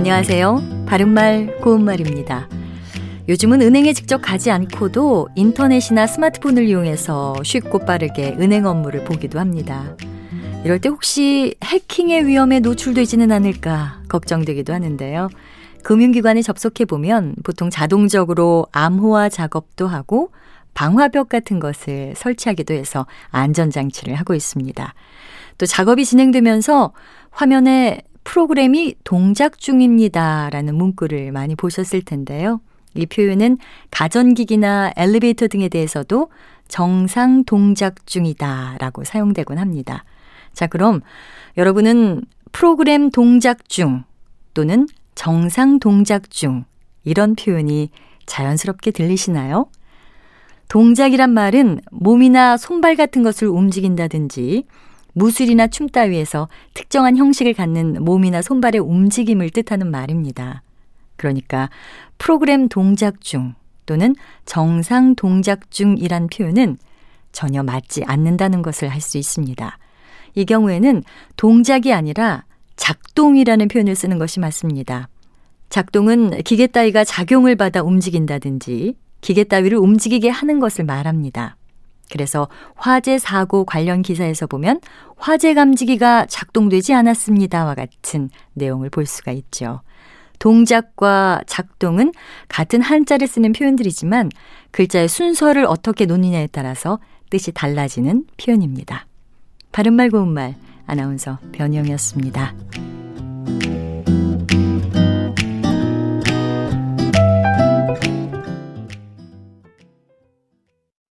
안녕하세요. 바른말 고운말입니다. 요즘은 은행에 직접 가지 않고도 인터넷이나 스마트폰을 이용해서 쉽고 빠르게 은행 업무를 보기도 합니다. 이럴 때 혹시 해킹의 위험에 노출되지는 않을까 걱정되기도 하는데요. 금융기관에 접속해보면 보통 자동적으로 암호화 작업도 하고 방화벽 같은 것을 설치하기도 해서 안전장치를 하고 있습니다. 또 작업이 진행되면서 화면에 프로그램이 동작 중입니다. 라는 문구를 많이 보셨을 텐데요. 이 표현은 가전기기나 엘리베이터 등에 대해서도 정상 동작 중이다 라고 사용되곤 합니다. 자, 그럼 여러분은 프로그램 동작 중 또는 정상 동작 중 이런 표현이 자연스럽게 들리시나요? 동작이란 말은 몸이나 손발 같은 것을 움직인다든지 무술이나 춤 따위에서 특정한 형식을 갖는 몸이나 손발의 움직임을 뜻하는 말입니다. 그러니까 프로그램 동작 중 또는 정상 동작 중이란 표현은 전혀 맞지 않는다는 것을 할수 있습니다. 이 경우에는 동작이 아니라 작동이라는 표현을 쓰는 것이 맞습니다. 작동은 기계 따위가 작용을 받아 움직인다든지 기계 따위를 움직이게 하는 것을 말합니다. 그래서 화재 사고 관련 기사에서 보면 화재 감지기가 작동되지 않았습니다와 같은 내용을 볼 수가 있죠. 동작과 작동은 같은 한자를 쓰는 표현들이지만 글자의 순서를 어떻게 놓느냐에 따라서 뜻이 달라지는 표현입니다. 바른말 고운말 아나운서 변형이었습니다.